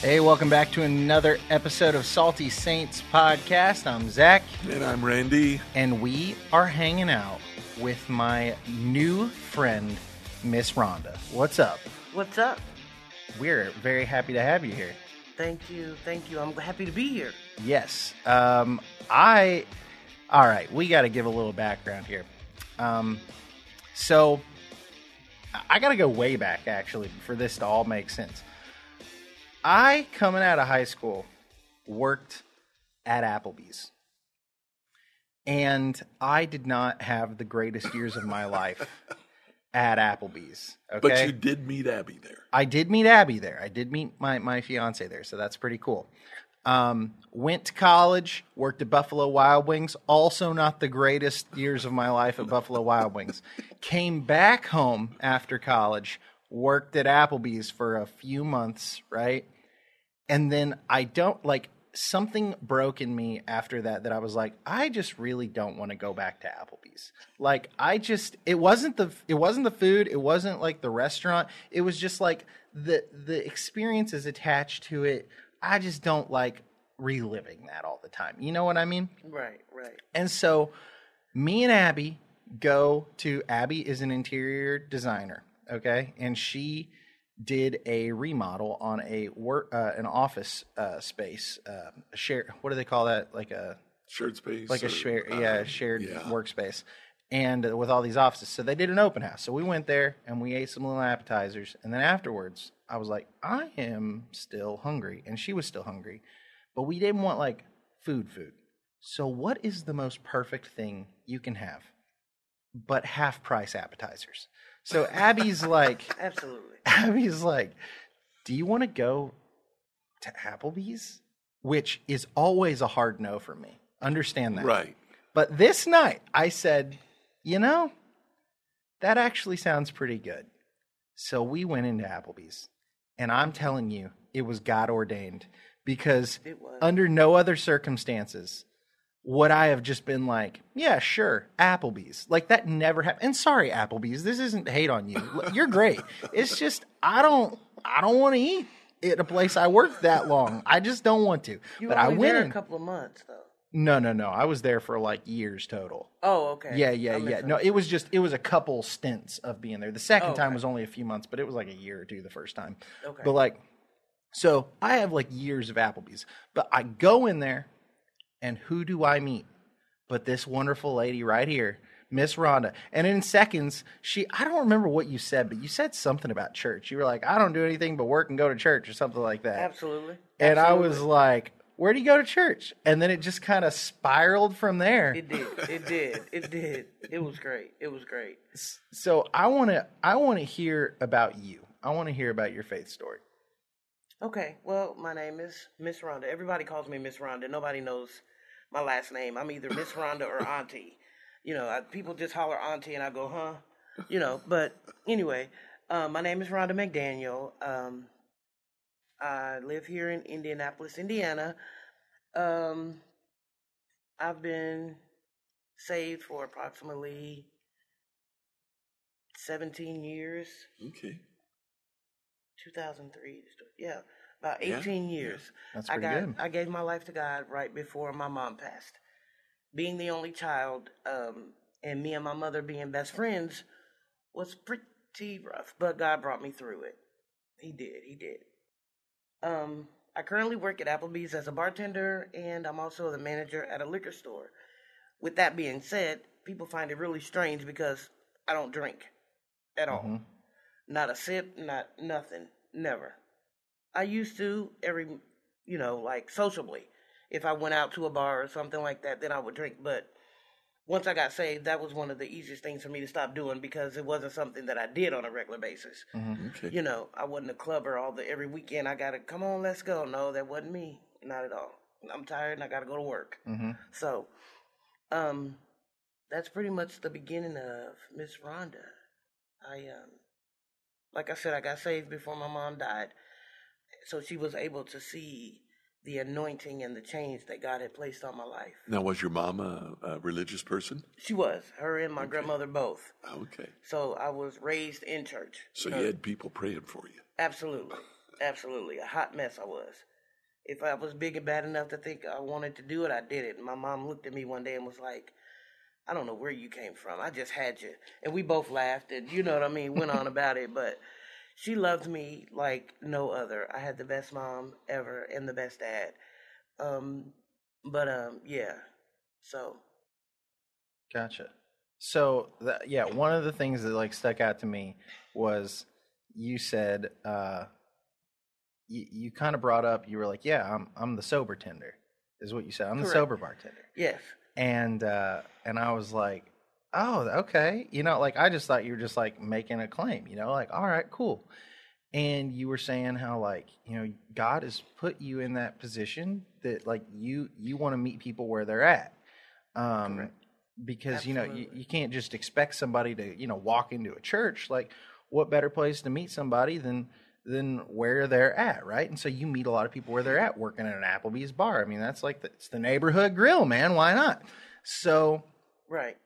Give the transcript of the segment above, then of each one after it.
Hey, welcome back to another episode of Salty Saints podcast. I'm Zach, And I'm Randy. and we are hanging out with my new friend, Miss Rhonda. What's up? What's up? We're very happy to have you here. Thank you, thank you. I'm happy to be here. Yes. Um, I. All right, we got to give a little background here. Um, so, I got to go way back actually for this to all make sense. I, coming out of high school, worked at Applebee's. And I did not have the greatest years of my life at Applebee's. Okay. But you did meet Abby there. I did meet Abby there. I did meet my, my fiance there, so that's pretty cool. Um, went to college, worked at Buffalo Wild Wings. Also, not the greatest years of my life at Buffalo Wild Wings. Came back home after college, worked at Applebee's for a few months, right? And then I don't like something broke in me after that that I was like, I just really don't want to go back to Applebee's. Like I just it wasn't the it wasn't the food, it wasn't like the restaurant. It was just like the the experiences attached to it. I just don't like reliving that all the time. You know what I mean? Right, right. And so me and Abby go to Abby is an interior designer, okay? And she did a remodel on a work uh, an office uh, space, uh, share what do they call that? Like a Shared space. like a or, share uh, yeah, shared yeah. workspace. And with all these offices. So they did an open house. So we went there and we ate some little appetizers and then afterwards I was like, I am still hungry and she was still hungry. But we didn't want like food food. So what is the most perfect thing you can have but half price appetizers? So Abby's like Absolutely. Abby's like, "Do you want to go to Applebee's?" Which is always a hard no for me. Understand that, Right. But this night, I said, "You know, that actually sounds pretty good." So we went into Applebee's, and I'm telling you, it was God ordained because It was. under no other circumstances would I have just been like, yeah, sure, Applebee's. Like that never happened. And sorry, Applebee's, this isn't hate on you. You're great. It's just I don't I don't want to eat at a place I worked that long. I just don't want to. You but I went there in. a couple of months though. No, no, no. I was there for like years total. Oh, okay. Yeah, yeah, yeah. No, it was just it was a couple stints of being there. The second Oh, time was only a few months, but it was like a year or two the first time. Okay. But like, so I have like years of Applebee's, but I go in there, and who do I meet? But this wonderful lady right here, Miss Rhonda. And in seconds, she I don't remember what you said, but you said something about church. You were like, I don't do anything but work and go to church or something like that. Absolutely. And I was like, where do you go to church? And then it just kind of spiraled from there. It did. It did. It did. It was great. It was great. So I want to I want to hear about you. I want to hear about your faith story. Okay. Well, my name is Miss Rhonda. Everybody calls me Miss Rhonda. Nobody knows my last name. I'm either Miss Rhonda or Auntie. You know, I, people just holler Auntie, and I go, huh? You know. But anyway, um, my name is Rhonda McDaniel. Um, I live here in Indianapolis, Indiana. Um, I've been saved for approximately 17 years. Okay. 2003. Yeah, about Yeah, 18 years. That's I pretty got good. I gave my life to God right before my mom passed. Being the only child, um, and me and my mother being best friends was pretty rough, but God brought me through it. He did. He did. Um, I currently work at Applebee's as a bartender, and I'm also the manager at a liquor store. With that being said, people find it really strange because I don't drink at all. Mhm. Not a sip, not nothing, never. I used to every, you know, like sociably. If I went out to a bar or something like that, then I would drink. But once I got saved, that was one of the easiest things for me to stop doing because it wasn't something that I did on a regular basis. Okay. You know, I wasn't a clubber all the every weekend. I gotta come on, let's go. No, that wasn't me, not at all. I'm tired and I gotta go to work. Mhm. So, um, that's pretty much the beginning of Miss Rhonda. I um, like I said, I got saved before my mom died, so she was able to see the anointing and the change that God had placed on my life. Now, was your mom a, a religious person? She was her and my grandmother both. Okay. So I was raised in church. So Uh, you had people praying for you. Absolutely, Absolutely, a hot mess. I was. If I was big and bad enough to think I wanted to do it, I did it. And my mom looked at me one day and was like, "I don't know where you came from. I just had you." And we both laughed and you know what I mean, went on about it. But she loved me like no other. I had the best mom ever and the best dad. Um, but um, yeah. So Gotcha. So that, yeah, one of the things that like stuck out to me was you said uh, you, you kind of brought up you were like, yeah, I'm I'm the sober tender, is what you said. I'm the sober bartender, yes, and uh, and I was like, oh, okay, you know, like I just thought you were just like making a claim, you know, like all right, cool. And you were saying how like you know God has put you in that position that like you you want to meet people where they're at. Um, Correct. because you know you, you can't just expect somebody to you know walk into a church like what better place to meet somebody than than where they're at right and so you meet a lot of people where they're at working at an applebee's bar i mean that's like the, it's the neighborhood grill man why not so right.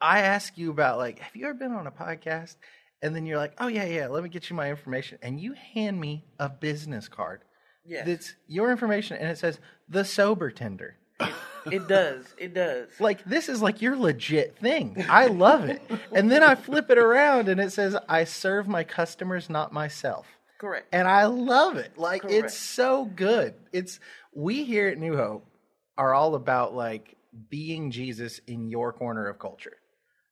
I ask you about like have you ever been on a podcast and then you're like oh yeah yeah let me get you my information and you hand me a business card Yes, that's your information and it says the sober tender it does. It does. like this is like your legit thing. I love it. and then I flip it around and it says I serve my customers, not myself. Correct. And I love it. Like Correct. it's so good. It's we here at New Hope are all about like being Jesus in your corner of culture.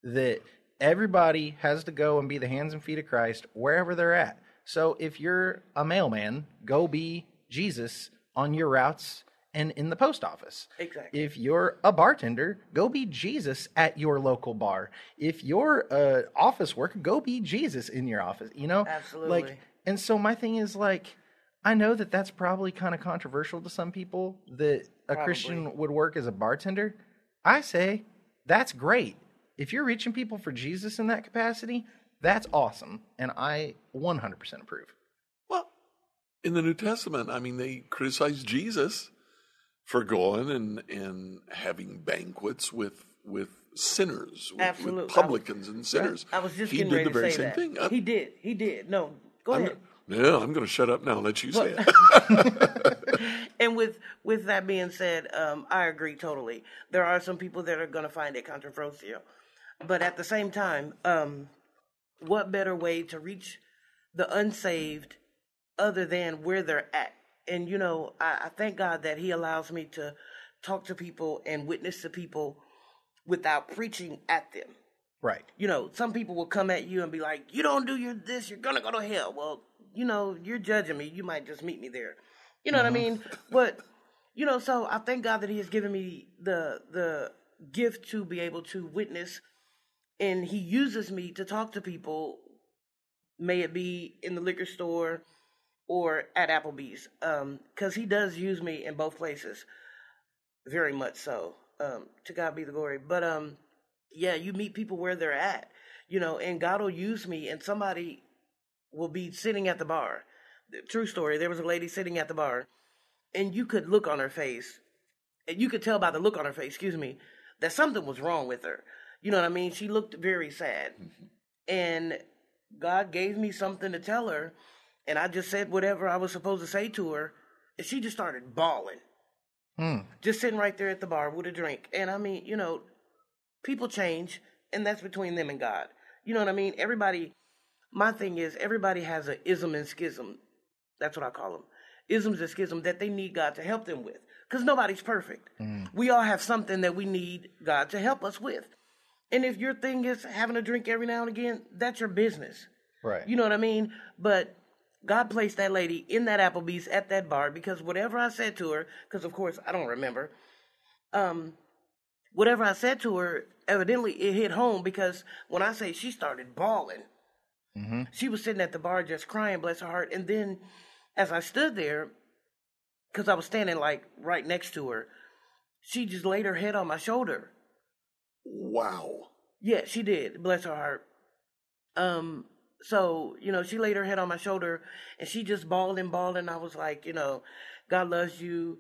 That everybody has to go and be the hands and feet of Christ wherever they're at. So if you're a mailman, go be Jesus on your routes and in the post office. Exactly. If you're a bartender, go be Jesus at your local bar. If you're a office worker, go be Jesus in your office. You know, Absolutely. Like, and so my thing is like, I know that that's probably kind of controversial to some people that a Probably. Christian would work as a bartender. I say that's great. If you're reaching people for Jesus in that capacity, that's awesome, and I 100% approve. Well, in the New Testament, I mean, they criticize Jesus for going and and having banquets with with sinners, with, with Absolutely. publicans and sinners. I was just he getting did ready the very to say same that. thing. I- He did. He did. No, go I'm, ahead. no, I'm going to shut up now. and Let you say it. And with with that being said, um, I agree totally. There are some people that are going to find it controversial, but at the same time, um, what better way to reach the unsaved other than where they're at? And you know, I, I thank God that He allows me to talk to people and witness to people without preaching at them. Right. you know, some people will come at you and be like, "You don't do your this, you're gonna go to hell." Well, you know, you're judging me. You might just meet me there. You know what I mean? But you know, so I thank God that He has given me the the gift to be able to witness, and He uses me to talk to people. May it be in the liquor store or at Applebee's, because He does use me in both places, very much so. Um, to God be the glory. But um, yeah, you meet people where they're at, you know, and God will use me, and somebody will be sitting at the bar. True story. There was a lady sitting at the bar, and you could look on her face, and you could tell by the look on her face, excuse me, that something was wrong with her. You know what I mean? She looked very sad, and God gave me something to tell her, and I just said whatever I was supposed to say to her, and she just started bawling Hmm. just sitting right there at the bar with a drink. And I mean, you know, people change, and that's between them and God. You know what I mean? Everybody, my thing is, everybody has an ism and schism. That's what I call them. Isms and schism that they need God to help them with. Because nobody's perfect. We all have something that we need God to help us with. And if your thing is having a drink every now and again, that's your business. Right. You know what I mean? But God placed that lady in that Applebee's at that bar because whatever I said to her, because of course I don't remember, um, whatever I said to her, evidently it hit home because when I say she started bawling, she was sitting at the bar just crying, bless her heart. And then as I stood there, because I was standing like right next to her, she just laid her head on my shoulder. Wow. Yeah, she did. Bless her heart. Um, so, you know, she laid her head on my shoulder and she just bawled and bawled and I was like, you know, God loves you.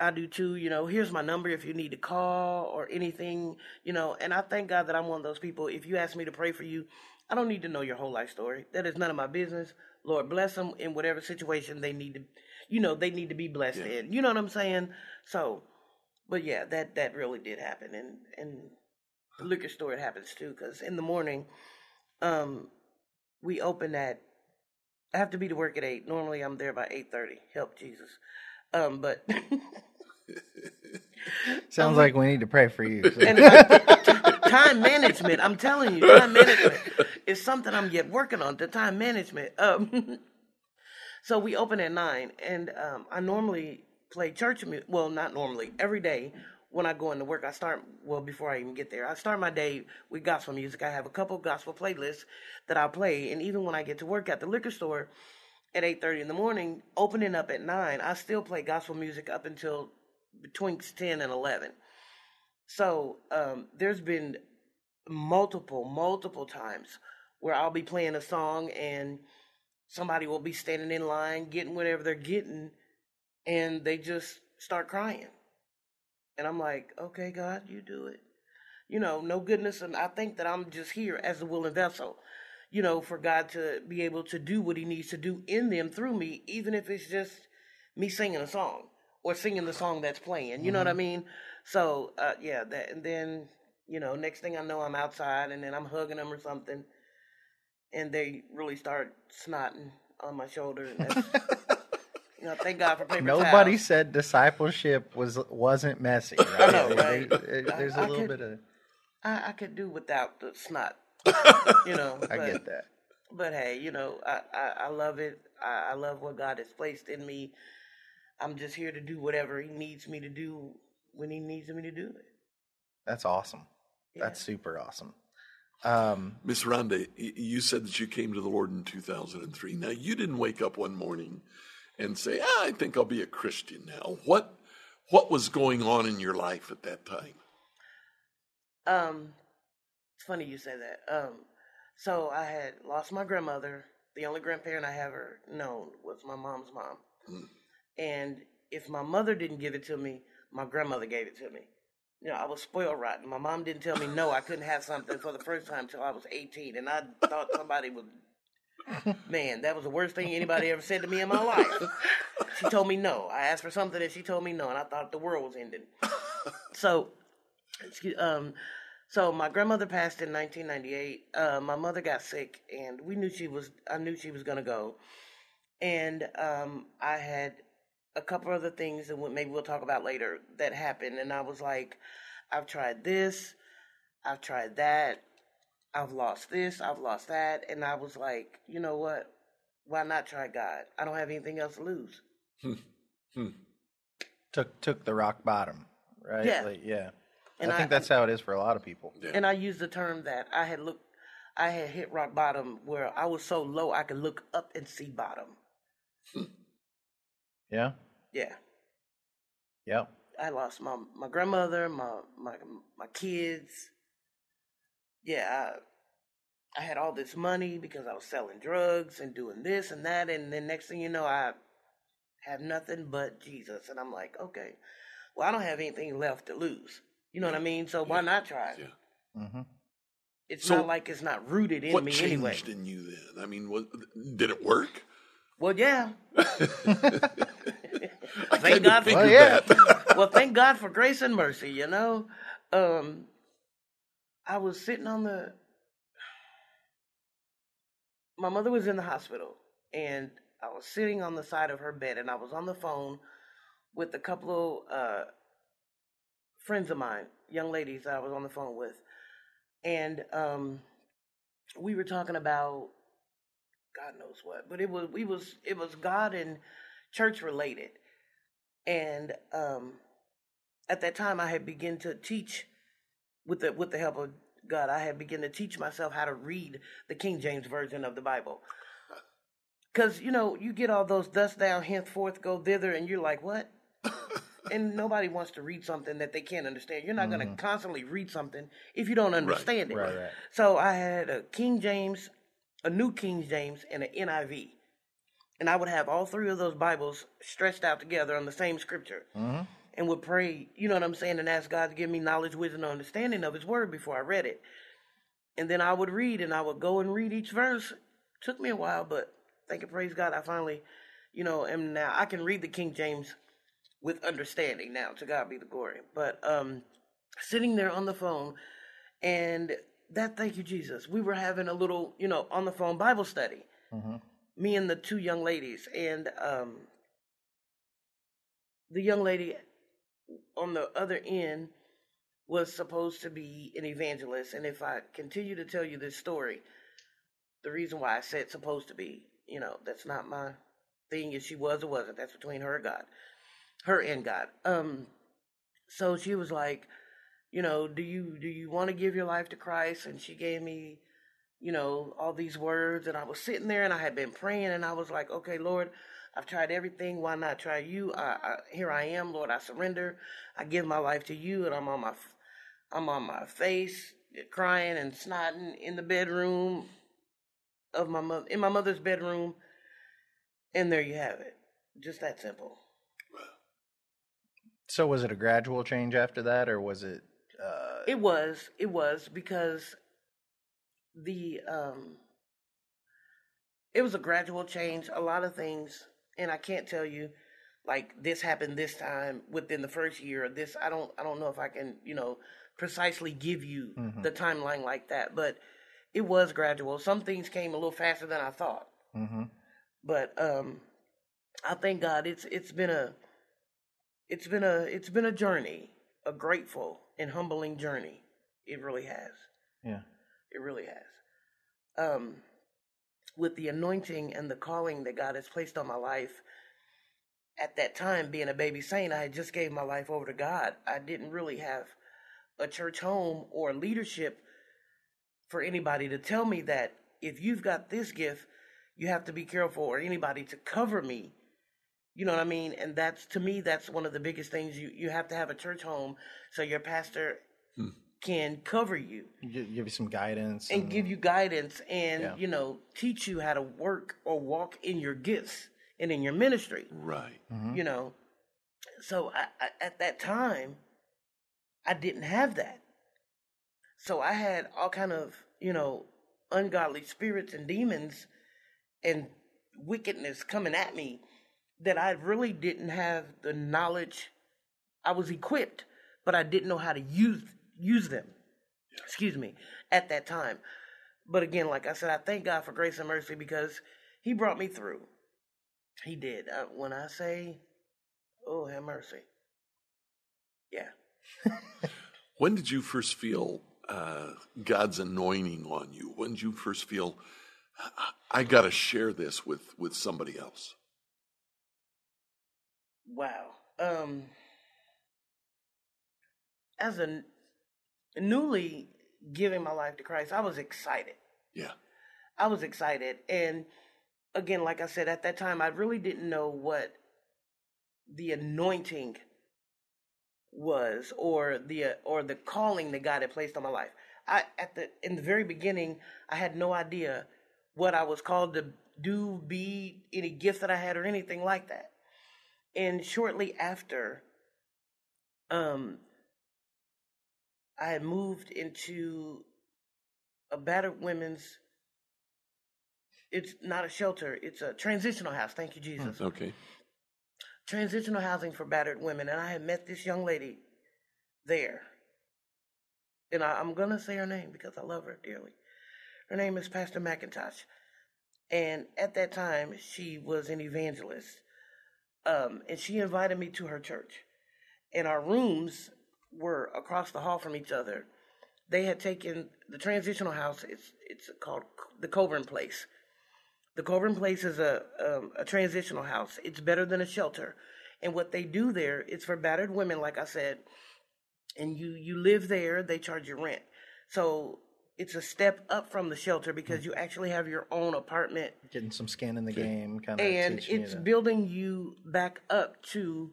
I do too, you know, here's my number if you need to call or anything, you know, and I thank God that I'm one of those people. If you ask me to pray for you, I don't need to know your whole life story. That is none of my business. Lord bless them in whatever situation they need to, you know, they need to be blessed Yeah. in. You know what I'm saying? So, but yeah, that that really did happen, and and the liquor store it happens too. Because in the morning, um, we open at. I have to be to work at eight. Normally, I'm there by eight thirty. Help Jesus. Um, but Sounds like we need to pray for you. So- time management. I'm telling you, time management is something I'm yet working on. The time management. Um, so we open at nine, and um, I normally play church music. Well, not normally. Every day when I go into work, I start. Well, before I even get there, I start my day with gospel music. I have a couple gospel playlists that I play, and even when I get to work at the liquor store at eight thirty in the morning, opening up at nine, I still play gospel music up until between ten and eleven. So um, there's been multiple, multiple times where I'll be playing a song and somebody will be standing in line getting whatever they're getting and they just start crying. And I'm like, okay, God, you do it. You know, no goodness. And I think that I'm just here as a willing vessel, you know, for God to be able to do what he needs to do in them through me, even if it's just me singing a song or singing the song that's playing. You know what I mean? So, uh, yeah, that, and then, you know, next thing I know, I'm outside and then I'm hugging them or something. And they really start snotting on my shoulder. And you know, thank God for paper Nobody towels. said discipleship was wasn't messy. Right? know, There- right? there- there's a I- I little could- bit of I, I could do without the snot. you know, I but- get that. But hey, you know, I, I, I love it. I, I love what God has placed in me. I'm just here to do whatever He needs me to do when He needs me to do it. That's awesome. Yeah. That's super awesome. Um, Miss Rhonda, you said that you came to the Lord in 2003. Now, you didn't wake up one morning and say, ah, I think I'll be a Christian now. What, what was going on in your life at that time? Um, it's funny you say that. Um, so I had lost my grandmother. The only grandparent I ever known was my mom's mom. And if my mother didn't give it to me, my grandmother gave it to me. You know, I was spoiled rotten. My mom didn't tell me no, I couldn't have something for the first time till I was 18. And I thought somebody would, man, that was the worst thing anybody ever said to me in my life. She told me no. I asked for something and she told me no. And I thought the world was ending. So, excuse, um, so my grandmother passed in 1998. Uh, my mother got sick, and we knew she was. I knew she was gonna go, and um, I had a couple other things that maybe we'll talk about later that happened, and I was like, I've tried this, I've tried that, I've lost this, I've lost that, and I was like, you know what? Why not try God? I don't have anything else to lose. Hmm. Hmm. took took the rock bottom, right? Yeah. Like, yeah. And I think I- that's how it is for a lot of people. Yeah. And I used the term that I had looked, I had hit rock bottom where I was so low I could look up and see bottom. Hmm. Yeah. Yeah. Yep. I lost my my grandmother, my my my kids. Yeah, I, I had all this money because I was selling drugs and doing this and that, and then next thing you know, I have nothing but Jesus, and I'm like, okay, well, I don't have anything left to lose. You know what I mean? So why not try? Yeah. hmm It's So not like it's not rooted in What me changed anyway. in you then? I mean, was, did it work? Well, yeah. I Thank God for- Well, yeah. that. well, thank God for grace and mercy, you know. Um, I was sitting on the. My mother was in the hospital, and I was sitting on the side of her bed, and I was on the phone with a couple of uh, friends of mine, young ladies that I was on the phone with, and um, we were talking about God knows what, but it was we was it was God and church related, and um, at that time I had begun to teach with the with the help of God. I had begun to teach myself how to read the King James version of the Bible. Cause you know you get all those thus thou henceforth go thither, and you're like what? and nobody wants to read something that they can't understand. You're not going to mm-hmm. constantly read something if you don't understand it. Right, right. So I had a King James, a New King James, and an NIV. And I would have all three of those Bibles stretched out together on the same scripture. Mm-hmm. And would pray, you know what I'm saying, and ask God to give me knowledge, wisdom, and understanding of His Word before I read it. and then I would read and I would go and read each verse. Took me a while, but thank you, praise God, I finally, you know, am now I can read the King James with understanding now. To God be the glory. But um, sitting there on the phone, and that thank you Jesus, we were having a little, you know, on the phone Bible study. Me and the two young ladies, and um, the young lady on the other end was supposed to be an evangelist. And if I continue to tell you this story, the reason why I said supposed to be, you know, that's not my thing. If she was or wasn't, that's between her and God, her and God. Um, so she was like, you know, do you do you want to give your life to Christ? And she gave me, you know, all these words, and I was sitting there and I had been praying, and I was like, okay, Lord, I've tried everything. Why not try you? I, I, here I am, Lord. I surrender. I give my life to you, and I'm on my, I'm on my face, crying and snotting in the bedroom of my mother, in my mother's bedroom, and there you have it. Just that simple. So was it a gradual change after that, or was it? Uh, It was, it was because the um it was a gradual change. A lot of things, and I can't tell you like this happened this time within the first year. Or this I don't I don't know if I can you know precisely give you the timeline like that, but it was gradual. Some things came a little faster than I thought, hmm but um I thank God it's it's been a it's been a it's been a journey, a grateful and humbling journey. It really has. Yeah. It really has. Um, with the anointing and the calling that God has placed on my life, at that time, being a baby saint, I had just gave my life over to God. I didn't really have a church home or leadership for anybody to tell me that if you've got this gift, you have to be careful, or anybody to cover me. You know what I mean? And that's to me, that's one of the biggest things. You you have to have a church home so your pastor hmm. Can cover you Give you some guidance and give you guidance and Yeah. you know teach you how to work or walk in your gifts and in your ministry. Right. Mm-hmm. you know? So I, I, at that time i didn't have that. So i had all kind of you know ungodly spirits and demons and wickedness coming at me that i really didn't have the knowledge. I was equipped but i didn't know how to use use them excuse me at that time but again like i said i thank god for grace and mercy because he brought me through he did. Uh, when I say, "Oh, have mercy," yeah. When did you first feel uh, God's anointing on you? When did you first feel I, I got to share this with with somebody else? Wow. Um, as a newly giving my life to Christ, I was excited. Yeah. I was excited, and again, like I said, at that time, I really didn't know what the anointing was, or the uh, or the calling that God had placed on my life. I at the in the very beginning, I had no idea what I was called to do, be any gift that I had, or anything like that. And shortly after, um, I had moved into a battered women's it's not a shelter it's a transitional house thank you jesus. Okay. transitional housing for battered women and i had met this young lady there. And I, i'm going to say her name because i love her dearly. Her name is pastor mcintosh. And at that time she was an evangelist um, and she invited me to her church. And our rooms were across the hall from each other they had taken the transitional house it's it's called the coburn place the Coburn Place is a um, a transitional house. It's better than a shelter, and what they do there is for battered women, like I said, and you you live there. They charge you rent, so it's a step up from the shelter because you actually have your own apartment, Getting some skin in the game, kind of. and it's building you back up to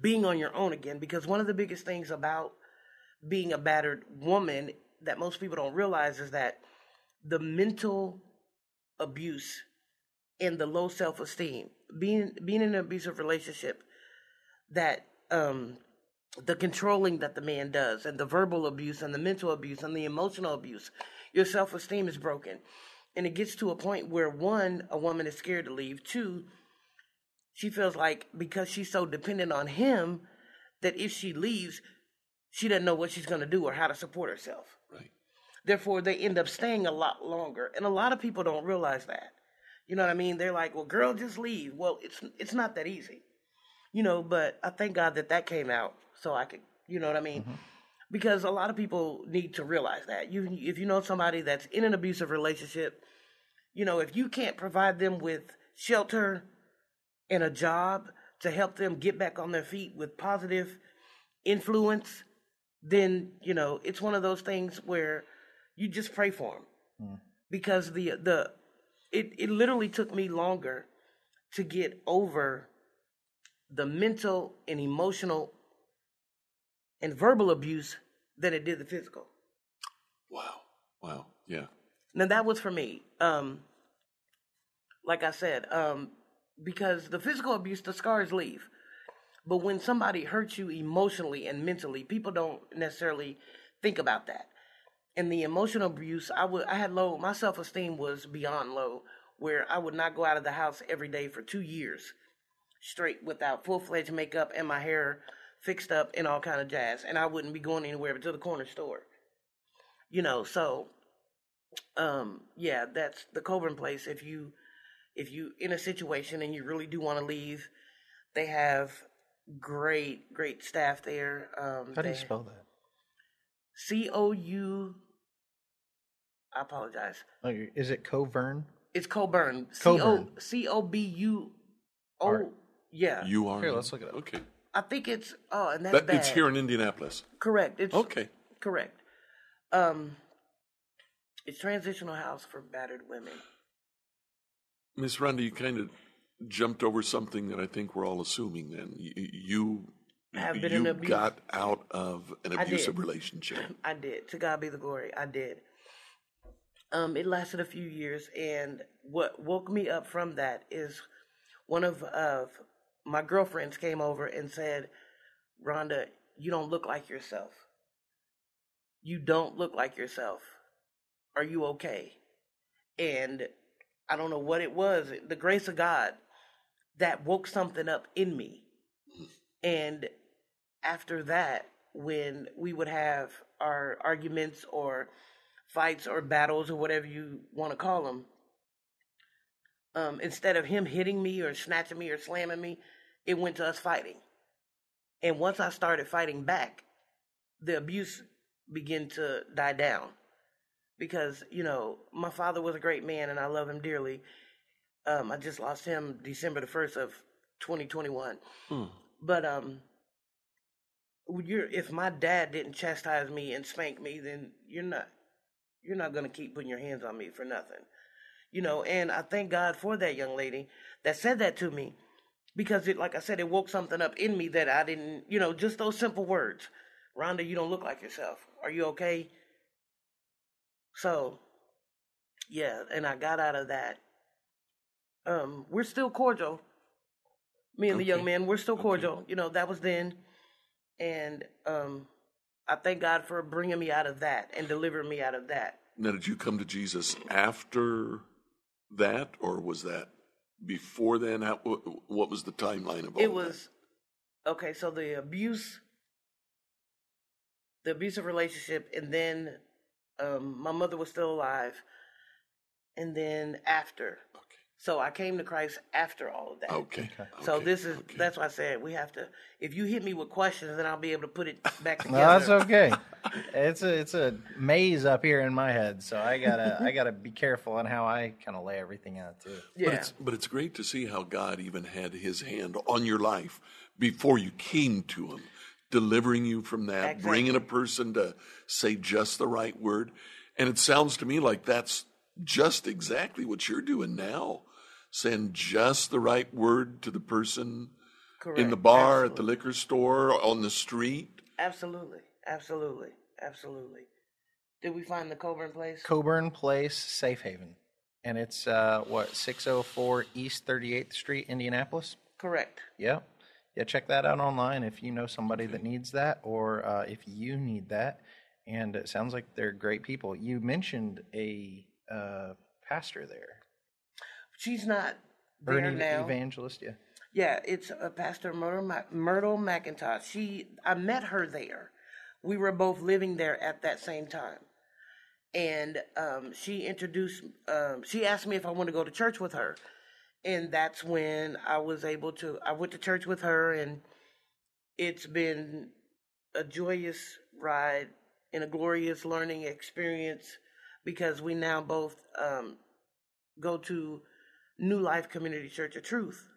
being on your own again. Because one of the biggest things about being a battered woman that most people don't realize is that the mental abuse and the low self esteem, being being in an abusive relationship, that um the controlling that the man does and the verbal abuse and the mental abuse and the emotional abuse your self-esteem is broken and it gets to a point where one a woman is scared to leave two she feels like because she's so dependent on him that if she leaves she doesn't know what she's going to do or how to support herself. Right. therefore they end up staying a lot longer. And a lot of people don't realize that. You know what i mean? They're like well girl just leave. Well it's it's not that easy. You know but i thank god that that came out so i could you know what i mean? Mm-hmm. Because a lot of people need to realize that. You if you know somebody that's in an abusive relationship you know if you can't provide them with shelter and a job to help them get back on their feet with positive influence then you know it's one of those things where you just pray for them because the the it it literally took me longer to get over the mental and emotional and verbal abuse than it did the physical. Wow. Wow. Yeah. Now that was for me. Um, like I said, um, because the physical abuse, the scars leave. But when somebody hurts you emotionally and mentally, people don't necessarily think about that. And the emotional abuse, I would, I had low, my self esteem was beyond low, where I would not go out of the house every day for two years straight without full fledged makeup and my hair fixed up and all kind of jazz, and I wouldn't be going anywhere but to the corner store. You know, so um yeah that's the coburn place if you if you in a situation and you really do want to leave they have great great staff there um How do you they- spell that? c-o-u i apologize Oh, is it Covern? it's coburn Coburn. C-O- c-o-b-u-o Art. yeah You are. Here, let's look it up. Okay. i think it's oh and that's That, bad it's here in Indianapolis. correct it's Okay. correct um it's transitional house for battered women Miss Rhonda, you kind of jumped over something that I think we're all assuming then. You, you, Have been you abuse. got out of an abusive did. relationship. I did. To God be the glory. I did. Um, it lasted a few years, and what woke me up from that is one of of my girlfriends came over and said, "Rhonda, you don't look like yourself. You don't look like yourself. Are you okay?" And I don't know what it was. The grace of God that woke something up in me, and after that, when we would have our arguments or fights or battles or whatever you want to call them, um, instead of him hitting me or snatching me or slamming me, it went to us fighting. And once I started fighting back, the abuse began to die down. Because, you know, my father was a great man and I love him dearly. Um, I just lost him December the 1st of 2021. But um, you're if my dad didn't chastise me and spank me, then you're not you're not gonna keep putting your hands on me for nothing. You know, and I thank God for that young lady that said that to me because it like I said, it woke something up in me that I didn't you know, just those simple words. Rhonda, you don't look like yourself. Are you okay? So yeah, and I got out of that. Um, we're still cordial. Me and the young man, we're still cordial. You know, that was then. And um, I thank God for bringing me out of that and delivering me out of that. Now, did you come to Jesus after that, or was that before then? How, what was the timeline of all It that? was okay. So the abuse, the abusive relationship, and then um, my mother was still alive, and then after. So I came to Christ after all of that. Okay. So okay, this is okay. that's why I said we have to. If you hit me with questions, then I'll be able to put it back together. No, that's okay. It's a it's a maze up here in my head, so I gotta I gotta be careful on how I kind of lay everything out too. Yeah. But it's, but it's great to see how God even had his hand on your life before you came to him, delivering you from that, Exactly. bringing a person to say just the right word. And it sounds to me like that's just exactly what you're doing now. Saying just the right word to the person in the Correct. bar, at the liquor store, on the street. Absolutely, absolutely, absolutely. Did we find the Coburn place? Coburn Place Safe Haven, and it's uh, what six oh four East Thirty Eighth Street, Indianapolis. Correct. Yep. Yeah, check that out online if you know somebody that needs that or uh, if you need that. And it sounds like they're great people. You mentioned a uh, pastor there, She's not there an now. evangelist. Yeah. Yeah, it's uh, Pastor Myrtle, Myrtle McIntosh. She, I met her there. We were both living there at that same time, and um, she introduced. Um, she asked me if I want to go to church with her, and that's when I was able to. I went to church with her, and it's been a joyous ride and a glorious learning experience because we now both um, go to New Life Community Church of Truth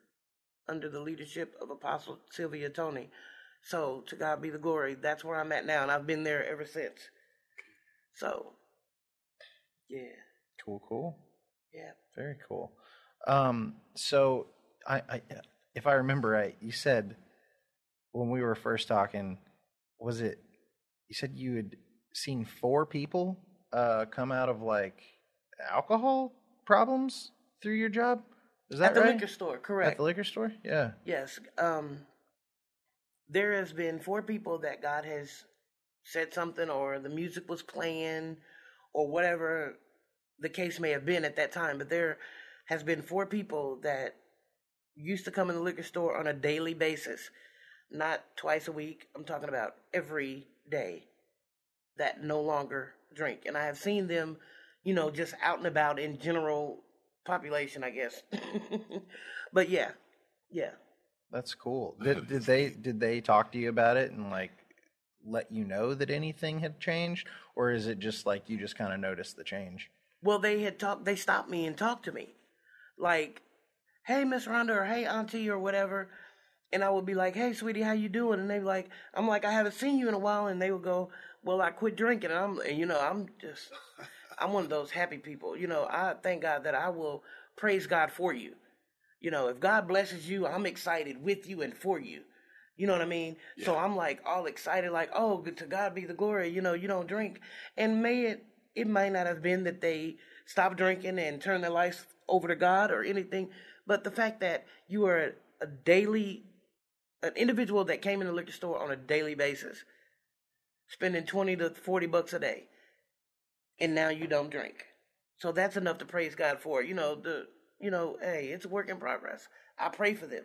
under the leadership of Apostle Sylvia Tony. So to God be the glory. That's where I'm at now, and I've been there ever since. So, yeah, Cool. Cool. yeah. Very cool. Um, so I, I, if I remember right, you said when we were first talking, was it? You said you had seen four people uh, come out of like alcohol problems through your job. Is that At the right? liquor store, Correct. At the liquor store. Yeah. Yes. Um, there has been four people that God has said something, or the music was playing, or whatever the case may have been at that time. But there has been four people that used to come in the liquor store on a daily basis, not twice a week. I'm talking about every day that no longer drink. And I have seen them, you know, just out and about in general population, I guess. but yeah, yeah. That's cool. Did, did they did they talk to you about it and like let you know that anything had changed, or is it just like you just kind of noticed the change? Well, they had talked. They stopped me and talked to me, like, "Hey, Miss Rhonda," or "Hey, Auntie," or whatever. And I would be like, "Hey, sweetie, how you doing?" And they'd be like, "I'm like, I haven't seen you in a while." And they would go, "Well, I quit drinking." And I'm, and you know, I'm just, I'm one of those happy people. You know, I thank God that I will praise God for you. You know, if God blesses you, I'm excited with you and for you. You know what I mean? So I'm like all excited, like, oh, to God be the glory. You know, you don't drink, and may it it might not have been that they stopped drinking and turned their life over to God or anything, but the fact that you are a, a daily, an individual that came in the liquor store on a daily basis, spending twenty to forty bucks a day, and now you don't drink. So that's enough to praise God for. You know the, you know, hey, it's a work in progress. I pray for them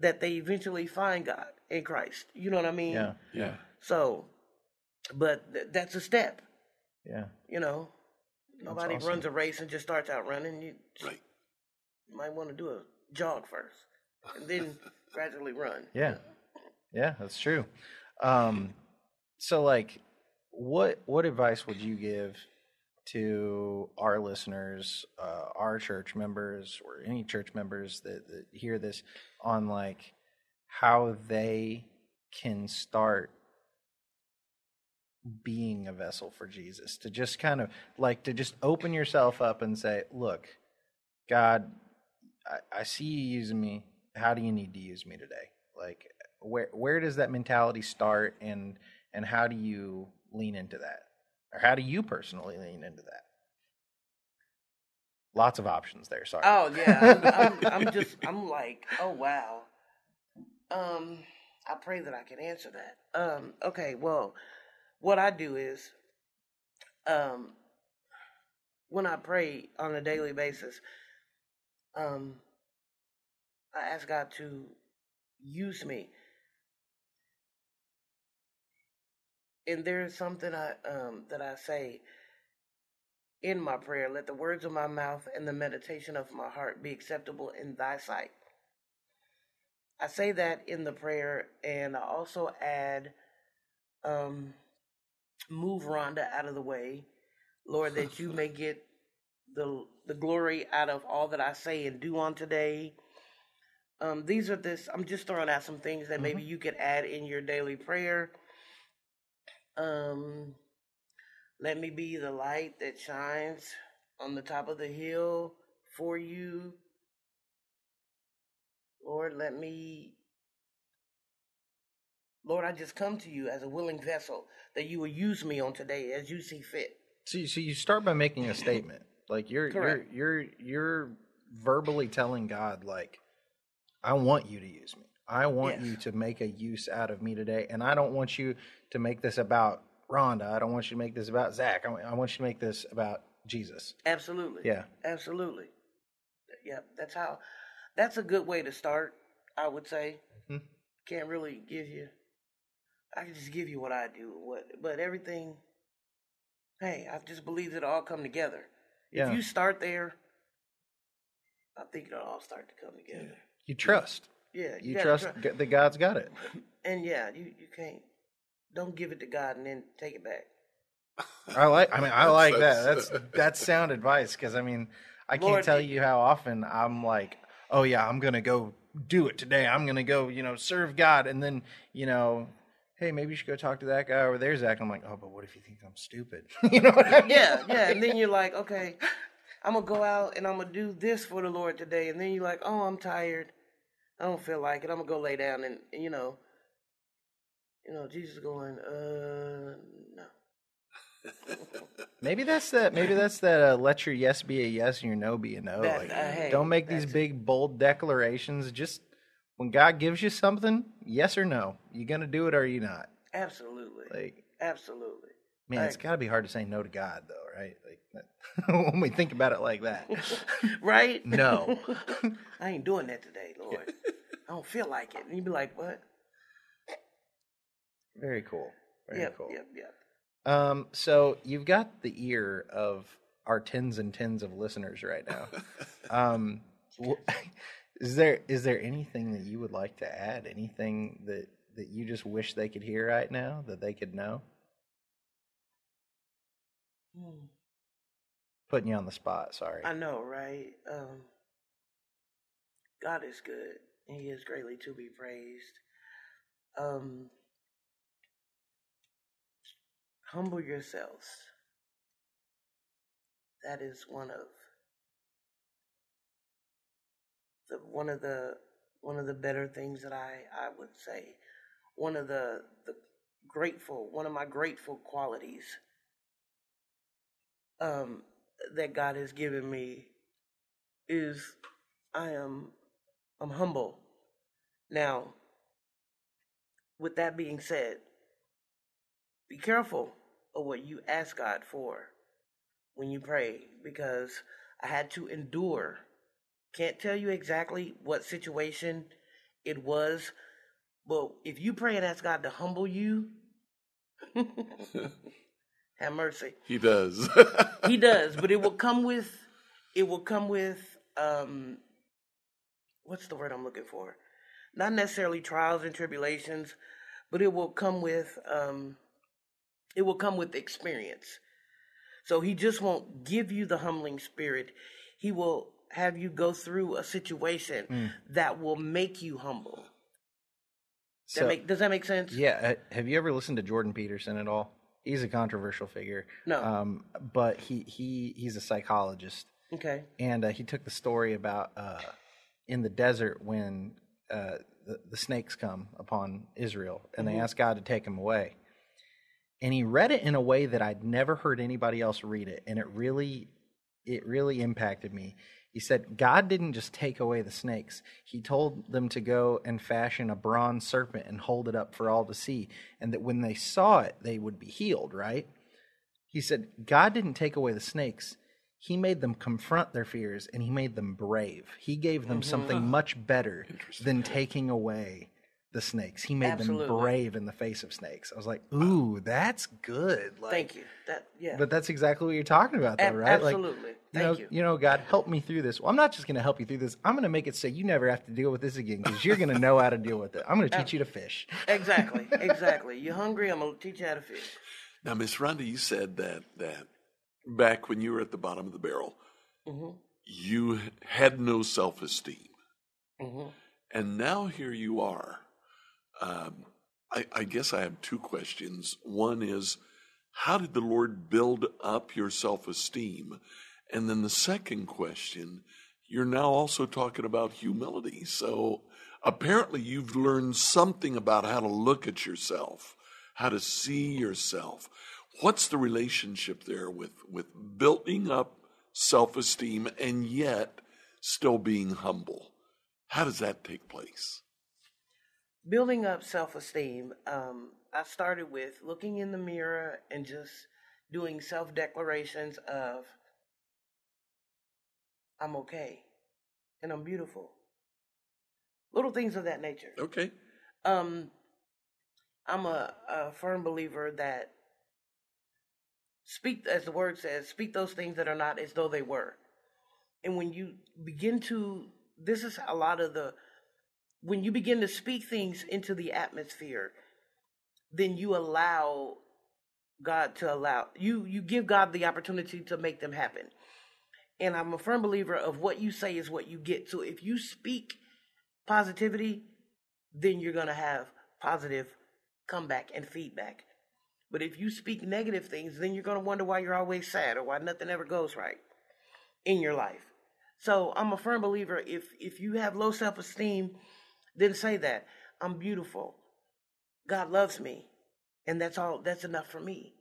that they eventually find God in Christ. You know what I mean? Yeah, Yeah. So, but th- that's a step. yeah. You know, nobody awesome. runs a race and just starts out running. You Right. might want to do a jog first, and then gradually run. Yeah, yeah, that's true. Um, so, like, what what advice would you give to our listeners, uh, our church members, or any church members that, that hear this on like how they can start being a vessel for Jesus? To just kind of like to just open yourself up and say, "Look, God, I, I see you using me. How do you need to use me today? Like, where where does that mentality start, and and how do you lean into that, or how do you personally lean into that? Lots of options there. Sorry. Oh yeah, I'm, I'm, I'm just I'm like, oh wow. Um, I pray that I can answer that. Um, okay, well, what I do is, um, when I pray on a daily basis, um, I ask God to use me. And there is something I um that I say in my prayer, let the words of my mouth and the meditation of my heart be acceptable in thy sight. I say that in the prayer, and I also add, um, move Rhonda out of the way, Lord, that you may get the the glory out of all that I say and do on today. Um, these are this. I'm just throwing out some things that maybe you could add in your daily prayer. Um, let me be the light that shines on the top of the hill for you. Lord, let me, Lord, I just come to you as a willing vessel that you will use me on today as you see fit. So, so you start by making a statement. Like you're Correct. you're you're you're verbally telling God, like, I want you to use me. I want Yes. you to make a use out of me today, and I don't want you to make this about Rhonda. I don't want you to make this about Zach. I want, I want you to make this about Jesus. Absolutely. Yeah. Absolutely. Yep. That's how. That's a good way to start. I would say. Mhm. Can't really give you. I can just give you what I do. What, but everything. Hey, I just believe it all come together. Yeah. If you start there, I think it'll all start to come together. You trust. Yeah. You gotta trust try- that God's got it. And yeah, you you can't. Don't give it to God and then take it back. I like. I mean, I like that. That's- That's that's sound advice because I mean, I can't Lord, tell you how often I'm like, oh yeah, I'm gonna go do it today. I'm gonna go, you know, serve God, and then you know, hey, maybe you should go talk to that guy over there, Zach. I'm like, oh, but what if you think I'm stupid? you know what I mean? Yeah, yeah. And then you're like, okay, I'm gonna go out and I'm gonna do this for the Lord today. And then you're like, oh, I'm tired. I don't feel like it. I'm gonna go lay down and and, you know, you know, Jesus is going, uh, no. Maybe that's that. Maybe that's that. Uh, let your yes be a yes and your no be a no. That- like, uh, hey, don't make these big bold declarations. Just when God gives you something, yes or no, you gonna do it or you not. Absolutely, Like, absolutely. man, it's got to be hard to say no to God, though, right? Like when we think about it like that. Right? No. I ain't doing that today, Lord. I don't feel like it. And you'd be like, what? Very cool. Very yep, cool. yep, yep. Um, so you've got the ear of our tens and tens of listeners right now. um, is there is there anything that you would like to add? Anything that that you just wish they could hear right now that they could know? Hmm. Putting you on the spot. Sorry. I know, right? Um, God is good, and He is greatly to be praised. Um, humble yourselves. That is one of the one of the one of the better things that I I would say. One of the the grateful one of my grateful qualities um, that God has given me is I am I'm humble. Now, with that being said, be careful of what you ask God for when you pray because I had to endure. Can't tell you exactly what situation it was, but if you pray and ask God to humble you, have mercy He does. he does, but it will come with it will come with um what's the word I'm looking for? Not necessarily trials and tribulations, but it will come with um it will come with experience. So he just won't give you the humbling spirit. He will have you go through a situation that will make you humble. That make, does that make sense? Yeah. uh, Have you ever listened to Jordan Peterson at all? He's a controversial figure. No. Um, but he he he's a psychologist, Okay. and uh, he took the story about uh, in the desert when uh, the, the snakes come upon Israel, and they ask God to take them away. And he read it in a way that I'd never heard anybody else read it, and it really it really impacted me. He said, God didn't just take away the snakes. He told them to go and fashion a bronze serpent and hold it up for all to see, and that when they saw it, they would be healed, right? He said, God didn't take away the snakes. He made them confront their fears and he made them brave. He gave them mm-hmm. something much better than taking away the snakes. He made Absolutely. them brave in the face of snakes. I was like, ooh, that's good. Like, Thank you. That yeah. But that's exactly what you're talking about, though, Ab- right? Like, absolutely. you Thank know, you. you know, God, help me through this. Well, I'm not just going to help you through this. I'm going to make it so you never have to deal with this again because you're going to know how to deal with it. I'm going to teach you to fish. Exactly, exactly. You're hungry, I'm gonna teach you how to fish. now, Miss Rhonda, you said that that back when you were at the bottom of the barrel, mm-hmm. you had no self esteem, mm-hmm. and now here you are. Um, I, I guess I have two questions. One is, how did the Lord build up your self esteem? And then the second question, you're now also talking about humility. So apparently you've learned something about how to look at yourself, how to see yourself. What's the relationship there with, with building up self esteem and yet still being humble? How does that take place? Building up self esteem, um, I started with looking in the mirror and just doing self declarations of I'm okay and I'm beautiful. Little things of that nature. Okay. Um, I'm a, a firm believer that speak, as the word says, speak those things that are not as though they were. And when you begin to, this is a lot of the, when you begin to speak things into the atmosphere, then you allow God to allow you you give God the opportunity to make them happen. And I'm a firm believer of what you say is what you get. So if you speak positivity, then you're going to have positive comeback and feedback. But if you speak negative things, then you're going to wonder why you're always sad or why nothing ever goes right in your life. So I'm a firm believer if if you have low self-esteem, then say that. I'm beautiful. God loves me. And that's all that's enough for me.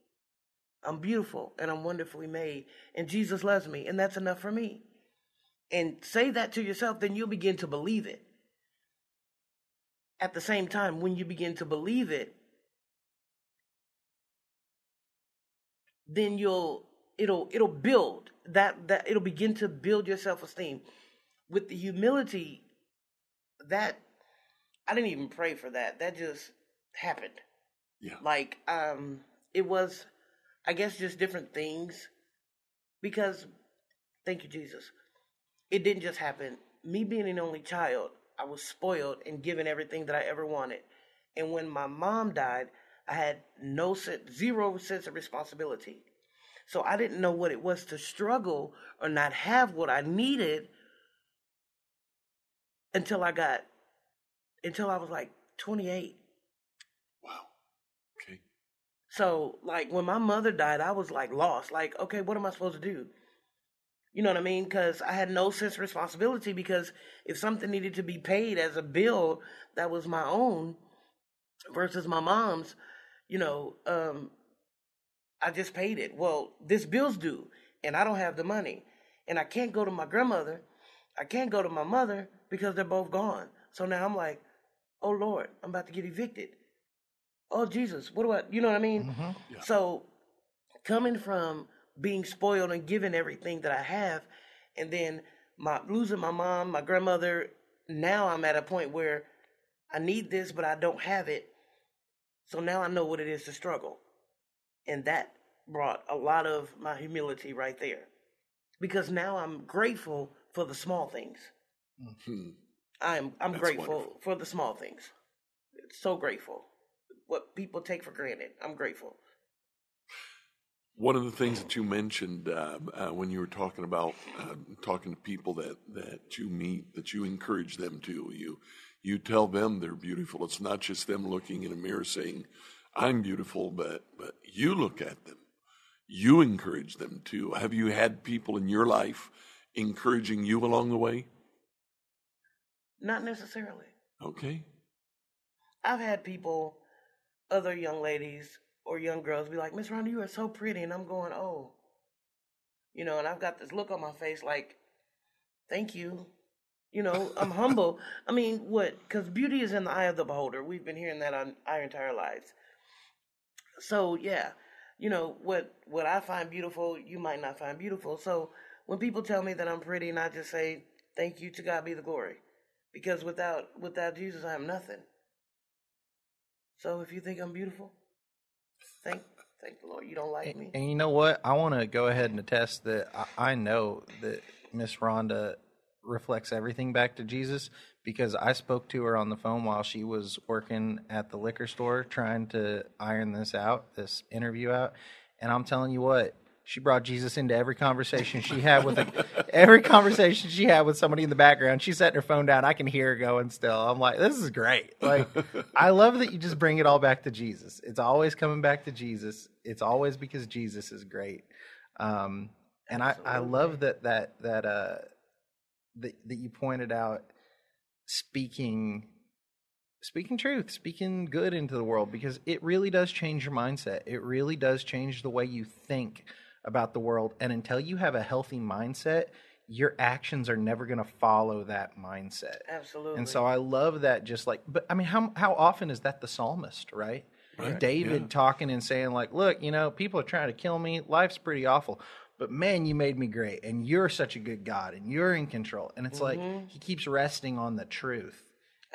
I'm beautiful and I'm wonderfully made and Jesus loves me and that's enough for me. And say that to yourself then you'll begin to believe it. At the same time when you begin to believe it then you'll it'll it'll build that that it'll begin to build your self-esteem with the humility that I didn't even pray for that. That just happened. Yeah. like um it was I guess just different things because thank you Jesus it didn't just happen. Me being an only child I was spoiled and given everything that I ever wanted. And when my mom died I had no sense zero sense of responsibility. So I didn't know what it was to struggle or not have what I needed until I got until I was like 28. Wow. Okay. So like when my mother died, I was like lost. Like, okay, what am I supposed to do? You know what I mean? Because I had no sense of responsibility. Because if something needed to be paid as a bill that was my own versus my mom's, you know, um, I just paid it. Well, this bill's due, and I don't have the money, and I can't go to my grandmother, I can't go to my mother because they're both gone. So now I'm like, oh Lord, I'm about to get evicted. Oh Jesus, what do I? You know what I mean? Yeah. So coming from being spoiled and given everything that I have, and then my losing my mom, my grandmother. Now I'm at a point where I need this, but I don't have it. So now I know what it is to struggle. And that brought a lot of my humility right there. Because now I'm grateful for the small things. Hmm. I'm I'm That's grateful wonderful. for the small things. So grateful. What people take for granted. I'm grateful. One of the things that you mentioned uh, uh, when you were talking about uh, talking to people that, that you meet, that you encourage them to, you you tell them they're beautiful. It's not just them looking in a mirror saying, "I'm beautiful," but but you look at them, you encourage them too. Have you had people in your life encouraging you along the way? Not necessarily. Okay, I've had people, other young ladies or young girls, be like, Miss Rhonda, you are so pretty. And I'm going, oh. You know, and I've got this look on my face like, thank you. You know, I'm humble. I mean, what? Because beauty is in the eye of the beholder. We've been hearing that on our entire lives. So, yeah, you know, what, what I find beautiful, you might not find beautiful. So, when people tell me that I'm pretty, and I just say, thank you, to God be the glory. Because without without Jesus, I am nothing. So if you think I'm beautiful, thank thank the Lord. You don't like me. And you know what? I want to go ahead and attest that I, I know that Miss Rhonda reflects everything back to Jesus because I spoke to her on the phone while she was working at the liquor store trying to iron this out, this interview out. And I'm telling you what, she brought Jesus into every conversation she had with a, every conversation she had with somebody in the background. She's setting her phone down. I can hear her going still. I'm like, this is great. Like, I love that you just bring it all back to Jesus. It's always coming back to Jesus. It's always because Jesus is great. Um, and I, I love that that that uh that that you pointed out speaking speaking truth, speaking good into the world because it really does change your mindset. It really does change the way you think about the world. And until you have a healthy mindset, your actions are never going to follow that mindset. Absolutely. And so I love that just like but I mean how how often is that the psalmist, right? Right, David yeah. talking and saying like, "Look, you know, people are trying to kill me. Life's pretty awful. But man, you made me great and you're such a good God and you're in control." And it's like he keeps resting on the truth.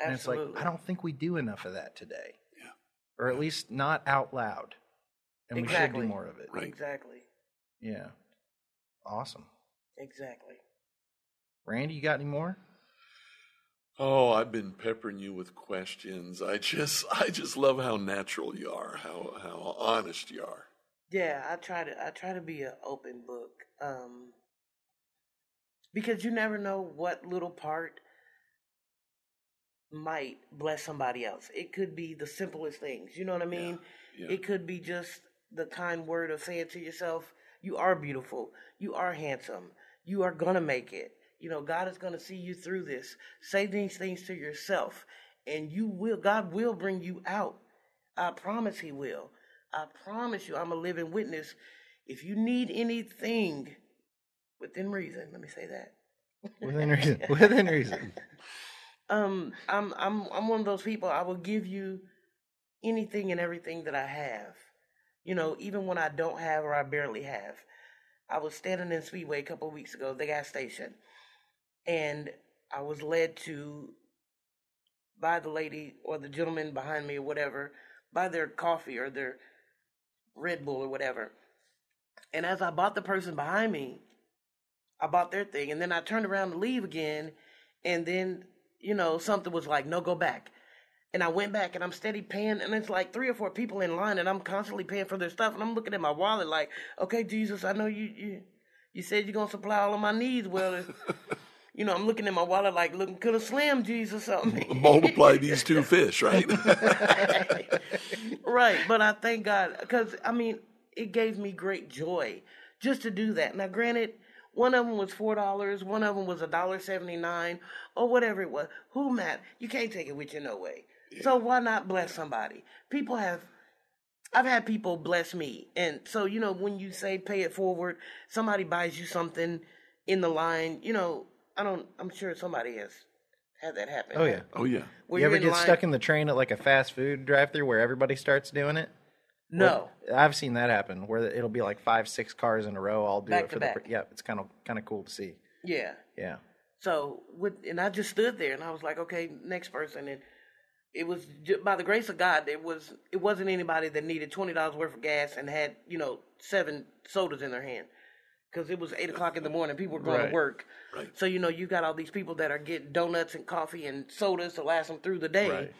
And it's like Mm-hmm. I don't think we do enough of that today. Yeah. Or at least not out loud. And we should do more of it. Right. Exactly. Yeah. Awesome. Exactly. Randy, you got any more? Oh, I've been peppering you with questions. I just, I just love how natural you are, how how honest you are. Yeah, I try to I try to be an open book. Um because you never know what little part might bless somebody else. It could be the simplest things. You know what I mean? yeah. It could be just the kind word of saying to yourself, you are beautiful, you are handsome, you are going to make it. You know, God is going to see you through this. Say these things to yourself and you will God will bring you out. I promise he will. I promise you I'm a living witness. If you need anything within reason, let me say that. Within reason. Within reason. Um, I'm I'm I'm one of those people. I will give you anything and everything that I have. You know, even when I don't have or I barely have. I was standing in Speedway a couple weeks ago, the gas station, and I was led to by the lady or the gentleman behind me or whatever, buy their coffee or their Red Bull or whatever. And as I bought the person behind me, I bought their thing, and then I turned around to leave again, and then you know something was like, "No, go back." And I went back, and I'm steady paying, and it's like three or four people in line, and I'm constantly paying for their stuff, and I'm looking at my wallet like, "Okay, Jesus, I know you you you said you're gonna supply all of my needs. Well, you know, I'm looking at my wallet like, looking could have slammed Jesus something." Multiply these two fish, right? right but i thank god because i mean it gave me great joy just to do that now granted one of them was four dollars one of them was a dollar 79 or whatever it was who matter you can't take it with you no way so why not bless somebody people have I've had people bless me. And so, you know, when you say pay it forward, somebody buys you something in the line, you know, I don't, I'm sure somebody has had that happen. Oh yeah. oh yeah. Where you ever get line- stuck in the train at like a fast food drive-through where everybody starts doing it? No. I've seen that happen where it'll be like five, six cars in a row. all do Back it to for back. the. Yeah, it's kind of kind of cool to see. Yeah. Yeah. So with and I just stood there and I was like, okay, next person. And it was ju- by the grace of God. It was it wasn't anybody that needed twenty dollars worth of gas and had you know seven sodas in their hand because it was eight o'clock in the morning. People were going Right. to work. Right. So you know you got all these people that are getting donuts and coffee and sodas to last them through the day. Right.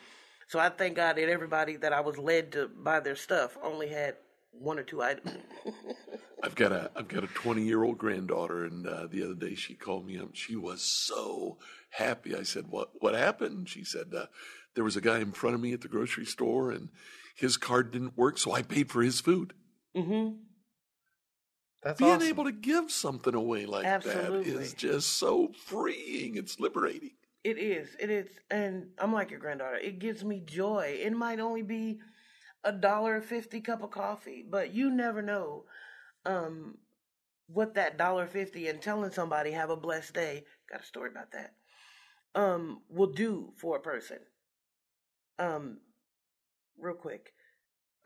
So I thank God that everybody that I was led to buy their stuff only had one or two items. I've got a I've got a 20 year old granddaughter, and uh, the other day she called me up. She was so happy. I said, "What what happened?" She said, uh, "There was a guy in front of me at the grocery store, and his card didn't work, so I paid for his food." mm-hmm. That's Being awesome. able to give something away like that Absolutely. is just so freeing. It's liberating. It is. It is. And I'm like your granddaughter. It gives me joy. It might only be a dollar fifty cup of coffee, but you never know um, what that dollar fifty and telling somebody have a blessed day. Got a story about that. Um, will do for a person. Um, real quick.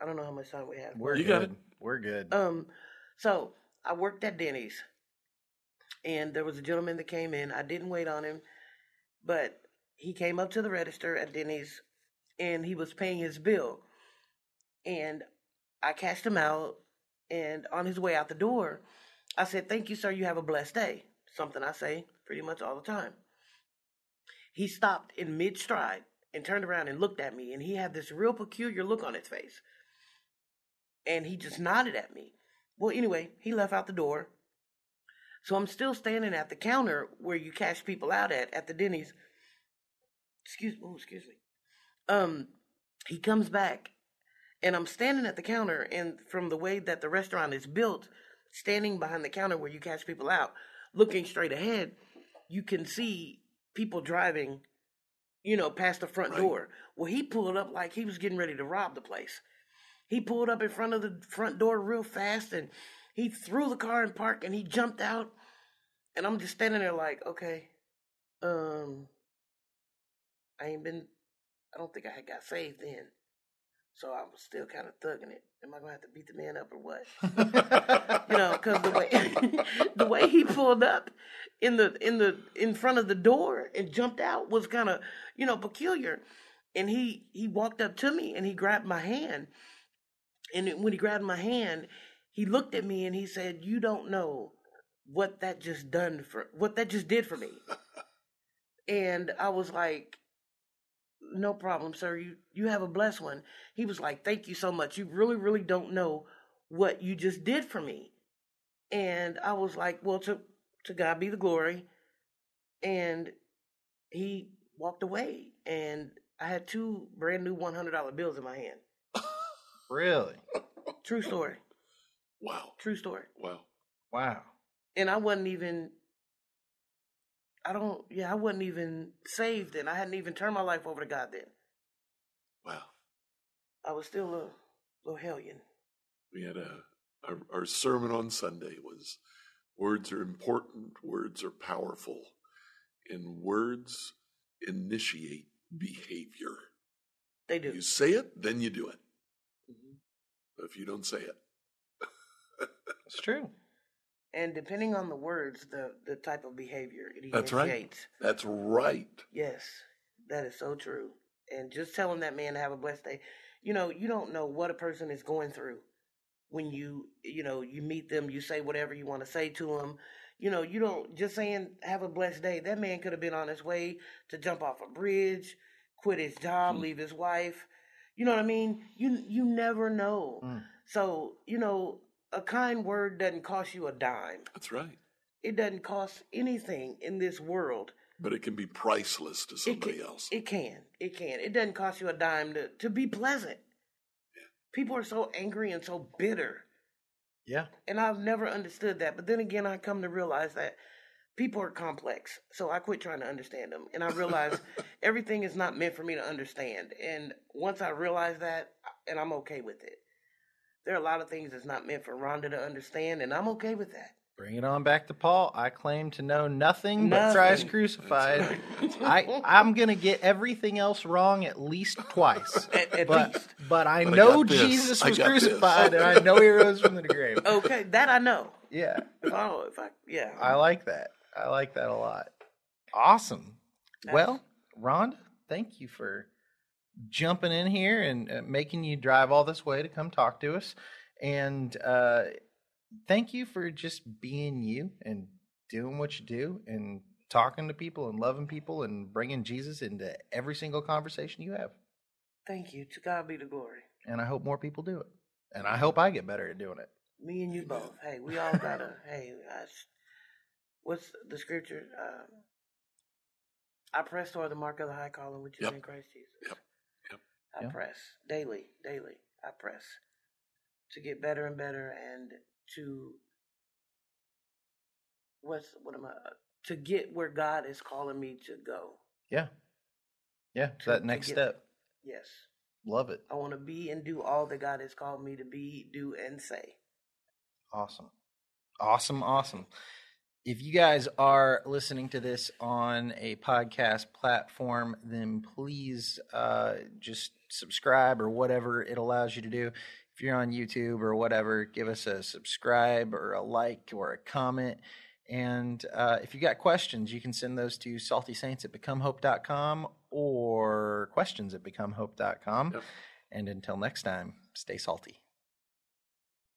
I don't know how much time we have. We're You good. got it. We're good. Um, so I worked at Denny's, and there was a gentleman that came in. I didn't wait on him, but he came up to the register at Denny's, and he was paying his bill, and I cashed him out. And on his way out the door, I said, "Thank you, sir. You have a blessed day." Something I say pretty much all the time. He stopped in mid stride and turned around and looked at me, and he had this real peculiar look on his face and he just nodded at me. Well, anyway, he left out the door. So I'm still standing at the counter where you cash people out at at the Denny's. Excuse oh, excuse me. Um, he comes back, and I'm standing at the counter, and from the way that the restaurant is built, standing behind the counter where you cash people out, looking straight ahead, you can see people driving, you know, past the front Right. door. Well, he pulled up like he was getting ready to rob the place. He pulled up in front of the front door real fast and he threw the car in park and he jumped out And I'm just standing there like, okay, um, I ain't been, I don't think I had got saved then. So I was still kind of thugging it. Am I gonna have to beat the man up or what? you know, because the way the way he pulled up in the in the in front of the door and jumped out was kind of you know peculiar. And he he walked up to me and he grabbed my hand. And when he grabbed my hand, he looked at me and he said, "You don't know what that just done for what that just did for me." and I was like, "No problem, sir. You you have a blessed one." He was like, "Thank you so much. You really really don't know what you just did for me." And I was like, "Well, to to God be the glory." And he walked away and I had two brand new $100 bills in my hand. Really? True story. Wow. True story. Wow. Wow. And I wasn't even I don't yeah, I wasn't even saved then. I hadn't even turned my life over to God then. Wow. I was still a little hellion. We had a our, our sermon on Sunday was words are important, words are powerful, and words initiate behavior. They do. You say it, then you do it. Mhm. But if you don't say it, It's true. And depending on the words, the the type of behavior it That's right. that's right. Yes, that is so true. And just telling that man to have a blessed day. You know, you don't know what a person is going through when you, you know, you meet them, you say whatever you want to say to them. You know, you don't just saying have a blessed day. That man could have been on his way to jump off a bridge, quit his job, Hmm. leave his wife. You know what I mean? You you never know. Mm. So, you know, a kind word doesn't cost you a dime. That's right. It doesn't cost anything in this world But it can be priceless to it somebody can, else. It can. It can. It doesn't cost you a dime to, to be pleasant. Yeah. People are so angry and so bitter. Yeah. And I've never understood that. But then again, I come to realize that people are complex. So I quit trying to understand them. And I realize everything is not meant for me to understand. And once I realize that, and I'm okay with it. There are a lot of things that's not meant for Rhonda to understand, and I'm okay with that. Bring it on back to Paul. I claim to know nothing, but Nothing. Christ crucified. I I'm gonna get everything else wrong at least twice. At, at but least. but I But know got this. Jesus was got this. crucified and I know he rose from the grave. Okay, that I know. Yeah. If I, if I yeah. I like that. I like that a lot. Awesome. Well, Rhonda, thank you for jumping in here and uh, making you drive all this way to come talk to us. And uh, thank you for just being you and doing what you do and talking to people and loving people and bringing Jesus into every single conversation you have. Thank you. To God be the glory. And I hope more people do it. And I hope I get better at doing it. Me and you both. Hey, we all gotta. hey, I, what's the scripture? Uh, I press toward the mark of the high calling which is Yep. in Christ Jesus. Yep. I Yep. press daily, daily. I press to get better and better, and to what's what am I? Uh, to get where God is calling me to go. Yeah. Yeah. To- that next get- step. Yes, Love it. I want to be and do all that God has called me to be, do, and say. Awesome. Awesome. Awesome. If you guys are listening to this on a podcast platform, then please uh, just subscribe or whatever it allows you to do. If you're on YouTube or whatever, give us a subscribe or a like or a comment. And uh, if you got questions, you can send those to salty saints at becomehope.com or questions at becomehope.com. Yep. And until next time, stay salty.